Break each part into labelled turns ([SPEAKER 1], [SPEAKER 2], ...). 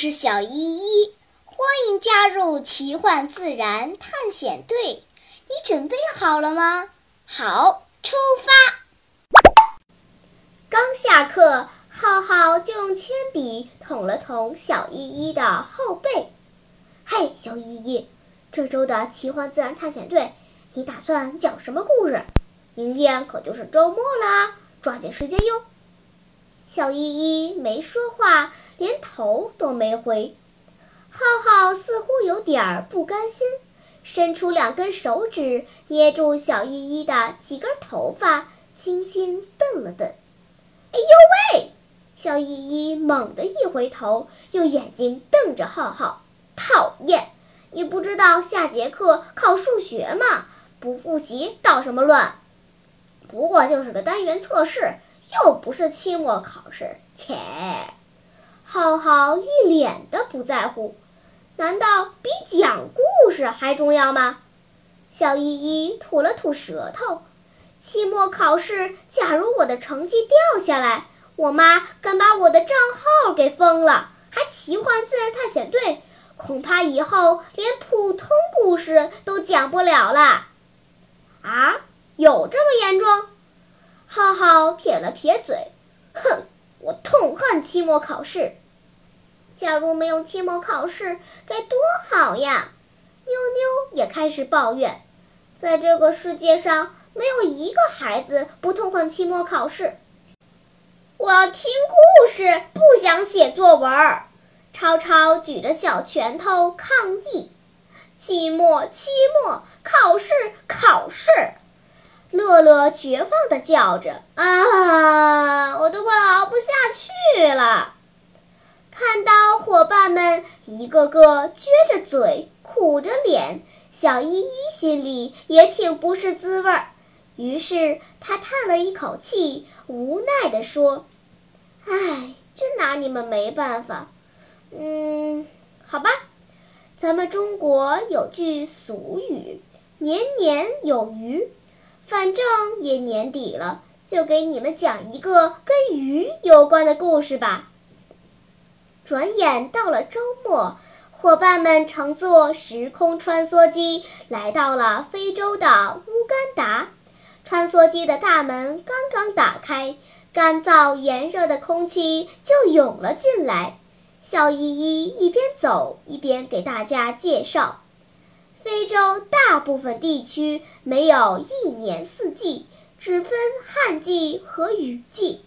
[SPEAKER 1] 是小依依，欢迎加入奇幻自然探险队。你准备好了吗？好，出发！
[SPEAKER 2] 刚下课，浩浩就用铅笔捅了捅小依依的后背。嘿，小依依，这周的奇幻自然探险队，你打算讲什么故事？明天可就是周末了，抓紧时间哟。小依依没说话，连头都没回。浩浩似乎有点不甘心，伸出两根手指捏住小依依的几根头发，轻轻瞪了瞪。哎呦喂！小依依猛地一回头，用眼睛瞪着浩浩，讨厌！你不知道下节课考数学吗？不复习捣什么乱？不过就是个单元测试。又不是期末考试，切！浩浩一脸的不在乎，难道比讲故事还重要吗？小依依吐了吐舌头，期末考试，假如我的成绩掉下来，我妈敢把我的账号给封了，还奇幻自然探险队，恐怕以后连普通故事都讲不了了。啊，有这么严重？浩浩撇了撇嘴，哼，我痛恨期末考试。假如没有期末考试，该多好呀！妞妞也开始抱怨，在这个世界上，没有一个孩子不痛恨期末考试。我要听故事，不想写作文。超超举着小拳头抗议：期末，期末，考试，考试！乐乐绝望地叫着：“啊，我都快熬不下去了！”看到伙伴们一个个撅着嘴、苦着脸，小依依心里也挺不是滋味儿。于是她叹了一口气，无奈地说：“唉，真拿你们没办法。嗯，好吧，咱们中国有句俗语，年年有余。”反正也年底了，就给你们讲一个跟鱼有关的故事吧。转眼到了周末，伙伴们乘坐时空穿梭机来到了非洲的乌干达。穿梭机的大门刚刚打开，干燥炎热的空气就涌了进来。小依依一边走一边给大家介绍。非洲大部分地区没有一年四季，只分旱季和雨季。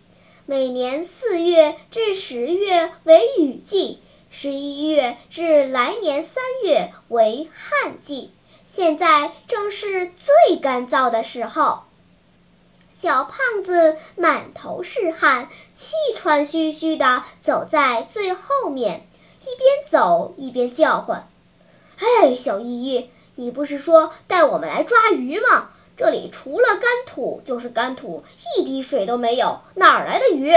[SPEAKER 2] 每年四月至十月为雨季，十一月至来年三月为旱季。现在正是最干燥的时候。小胖子满头是汗，气喘吁吁地走在最后面，一边走一边叫唤。哎，小依依，你不是说带我们来抓鱼吗？这里除了干土就是干土，一滴水都没有，哪儿来的鱼？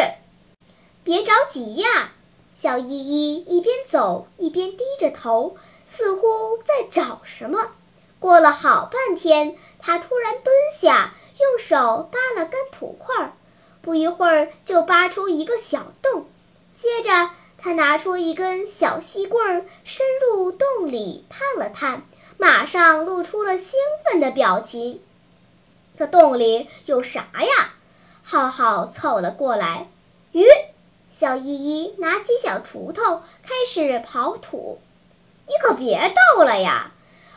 [SPEAKER 2] 别着急呀，小依依一边走一边低着头，似乎在找什么。过了好半天，他突然蹲下，用手扒了干土块，不一会儿就扒出一个小洞，接着。他拿出一根小细棍儿，伸入洞里探了探，马上露出了兴奋的表情。这洞里有啥呀？浩浩凑了过来。鱼。小依依拿起小锄头开始刨土。你可别逗了呀！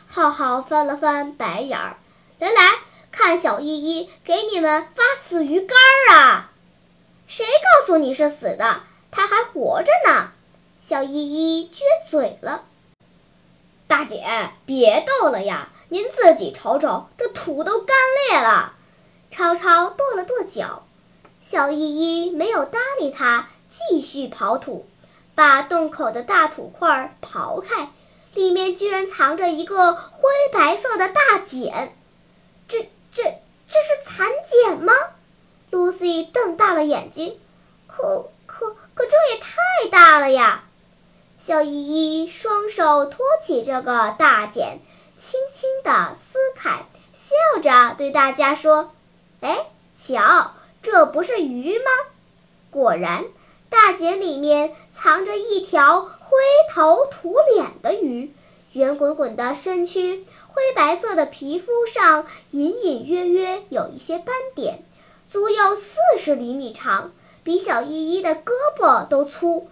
[SPEAKER 2] 浩浩翻了翻白眼儿。来来看，小依依给你们发死鱼干儿啊！谁告诉你是死的？它还活着呢，小依依撅嘴了。大姐，别逗了呀，您自己瞅瞅，这土都干裂了。超超跺了跺脚，小依依没有搭理他，继续刨土，把洞口的大土块刨开，里面居然藏着一个灰白色的大茧。这、这、这是蚕茧吗？Lucy 瞪大了眼睛，可。可可这也太大了呀！小依依双手托起这个大茧，轻轻地撕开，笑着对大家说：“哎，瞧，这不是鱼吗？”果然，大茧里面藏着一条灰头土脸的鱼，圆滚滚的身躯，灰白色的皮肤上隐隐约约有一些斑点，足有四十厘米长，比小依依的胳膊都粗。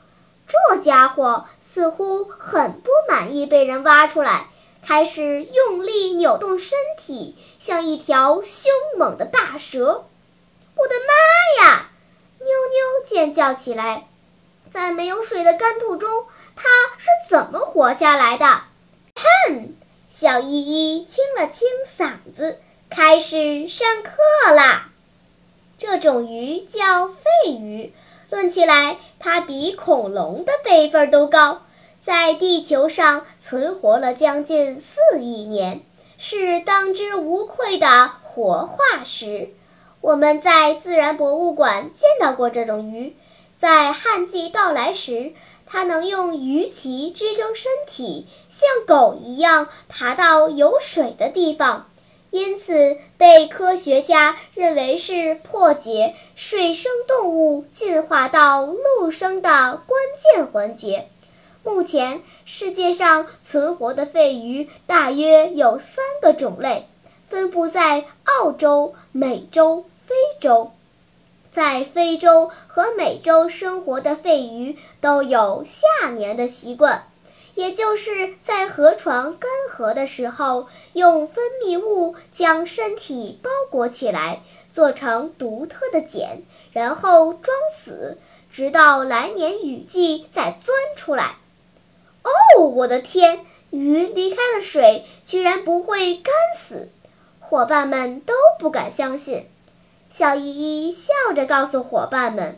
[SPEAKER 2] 这家伙似乎很不满意被人挖出来，开始用力扭动身体，像一条凶猛的大蛇。我的妈呀！妞妞尖叫起来，在没有水的干土中，它是怎么活下来的？哼！小依依清了清嗓子，开始上课啦。这种鱼叫肺鱼，论起来，它比恐龙的辈分都高，在地球上存活了将近四亿年，是当之无愧的活化石。我们在自然博物馆见到过这种鱼，在旱季到来时，它能用鱼鳍支撑身体，像狗一样爬到有水的地方，因此被科学家认为是破解水生动物进化到陆生的关键环节。目前，世界上存活的肺鱼大约有三个种类，分布在澳洲、美洲。非洲，在非洲和美洲生活的肺鱼都有夏眠的习惯，也就是在河床干涸的时候，用分泌物将身体包裹起来，做成独特的茧，然后装死，直到来年雨季再钻出来。哦，我的天！鱼离开了水，居然不会干死，伙伴们都不敢相信。小依依笑着告诉伙伴们：“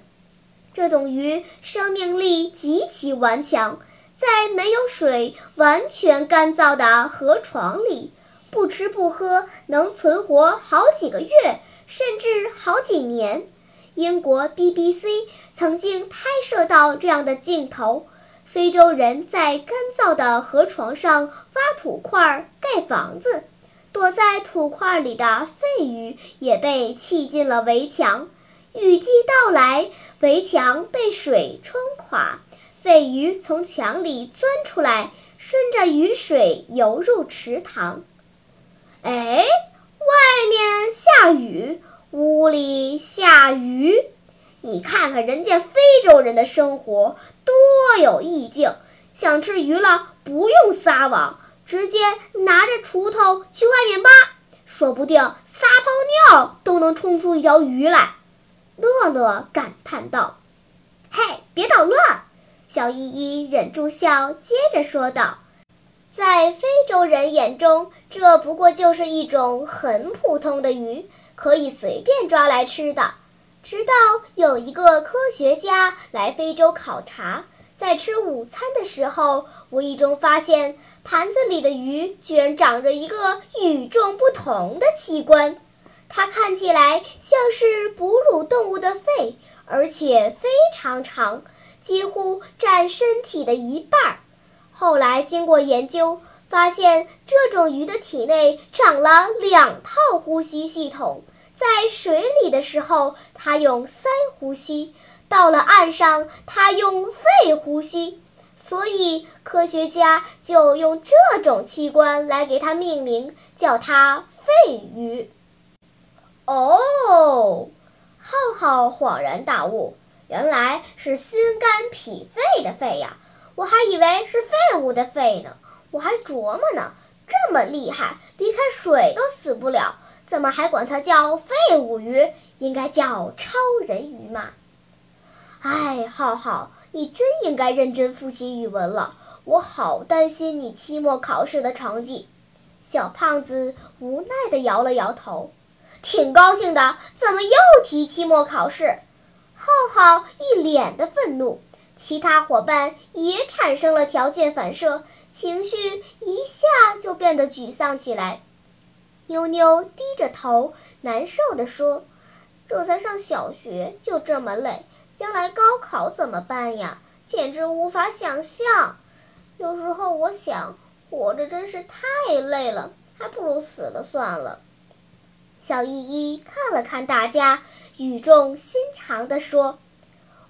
[SPEAKER 2] 这种鱼生命力极其顽强，在没有水、完全干燥的河床里，不吃不喝能存活好几个月，甚至好几年。英国 BBC 曾经拍摄到这样的镜头：非洲人在干燥的河床上挖土块盖房子。”躲在土块里的肺鱼也被砌进了围墙。雨季到来，围墙被水冲垮，肺鱼从墙里钻出来，顺着雨水游入池塘。哎，外面下雨，屋里下鱼。你看看人家非洲人的生活多有意境，想吃鱼了不用撒网。直接拿着锄头去外面挖，说不定撒泡尿都能冲出一条鱼来。乐乐感叹道：“嘿，别捣乱！”小依依忍住笑，接着说道：“在非洲人眼中，这不过就是一种很普通的鱼，可以随便抓来吃的。直到有一个科学家来非洲考察。”在吃午餐的时候，无意中发现盘子里的鱼居然长着一个与众不同的器官。它看起来像是哺乳动物的肺，而且非常长，几乎占身体的一半。后来经过研究，发现这种鱼的体内长了两套呼吸系统。在水里的时候，它用鳃呼吸。到了岸上，它用肺呼吸，所以科学家就用这种器官来给它命名，叫它肺鱼。哦，浩浩恍然大悟，原来是心肝脾肺的肺呀！我还以为是废物的废呢，我还琢磨呢，这么厉害，离开水都死不了，怎么还管它叫废物鱼？应该叫超人鱼嘛！哎，浩浩，你真应该认真复习语文了。我好担心你期末考试的成绩。小胖子无奈地摇了摇头。挺高兴的，怎么又提期末考试？浩浩一脸的愤怒。其他伙伴也产生了条件反射，情绪一下就变得沮丧起来。妞妞低着头，难受地说：“这才上小学就这么累。”将来高考怎么办呀？简直无法想象。有时候我想，活着真是太累了，还不如死了算了。小依依看了看大家，语重心长地说：“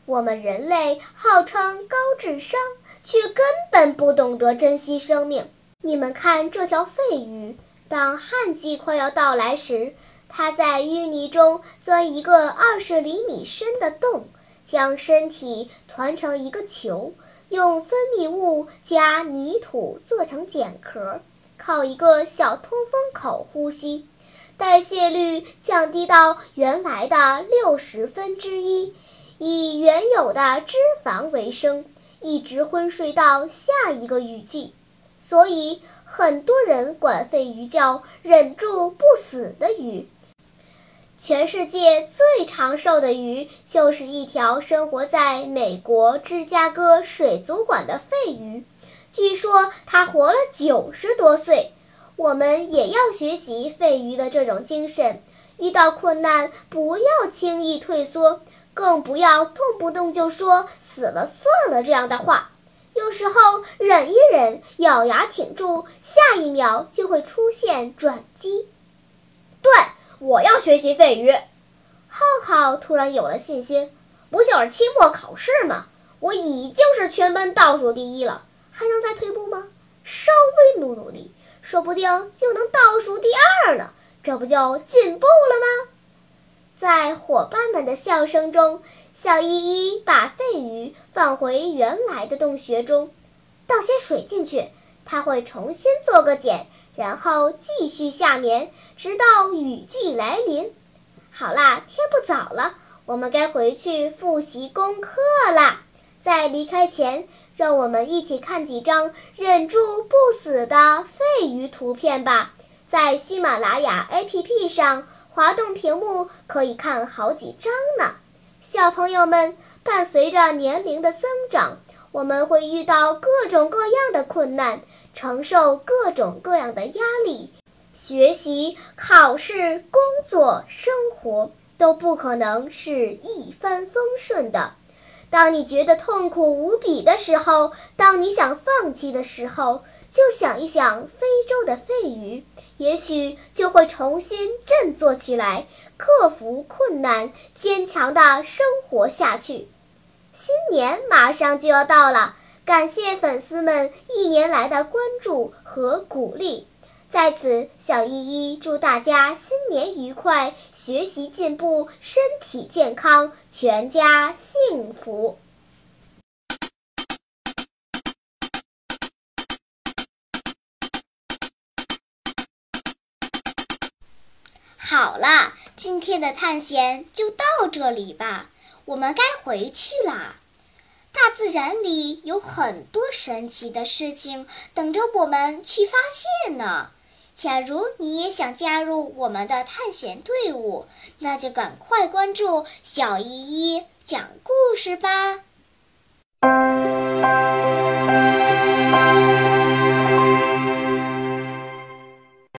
[SPEAKER 2] 我们人类号称高智商，却根本不懂得珍惜生命。你们看这条肺鱼，当旱季快要到来时，它在淤泥中钻一个二十厘米深的洞，将身体团成一个球，用分泌物加泥土做成茧壳，靠一个小通风口呼吸，代谢率降低到原来的六十分之一，以原有的脂肪为生，一直昏睡到下一个雨季。所以，很多人管肺鱼叫“忍住不死的鱼”。全世界最长寿的鱼就是一条生活在美国芝加哥水族馆的肺鱼，据说它活了九十多岁。我们也要学习肺鱼的这种精神，遇到困难不要轻易退缩，更不要动不动就说“死了算了”这样的话。有时候忍一忍，咬牙挺住，下一秒就会出现转机。对，我要学习肺鱼。浩浩突然有了信心，不就是期末考试吗？我已经是全班倒数第一了，还能再退步吗？稍微努努力，说不定就能倒数第二了，这不就进步了吗？在伙伴们的笑声中。小依依把肺鱼放回原来的洞穴中，倒些水进去，它会重新做个茧，然后继续下眠，直到雨季来临。好啦，天不早了，我们该回去复习功课啦。在离开前，让我们一起看几张忍住不死的肺鱼图片吧。在喜马拉雅 APP 上滑动屏幕，可以看好几张呢。小朋友们，伴随着年龄的增长，我们会遇到各种各样的困难，承受各种各样的压力，学习、考试、工作、生活都不可能是一帆风顺的。当你觉得痛苦无比的时候，当你想放弃的时候，就想一想非洲的肺鱼。也许就会重新振作起来，克服困难，坚强的生活下去。新年马上就要到了，感谢粉丝们一年来的关注和鼓励。在此，小依依祝大家新年愉快，学习进步，身体健康，全家幸福。
[SPEAKER 1] 好了，今天的探险就到这里吧。我们该回去啦！大自然里有很多神奇的事情等着我们去发现呢。假如你也想加入我们的探险队伍，那就赶快关注小依依讲故事吧。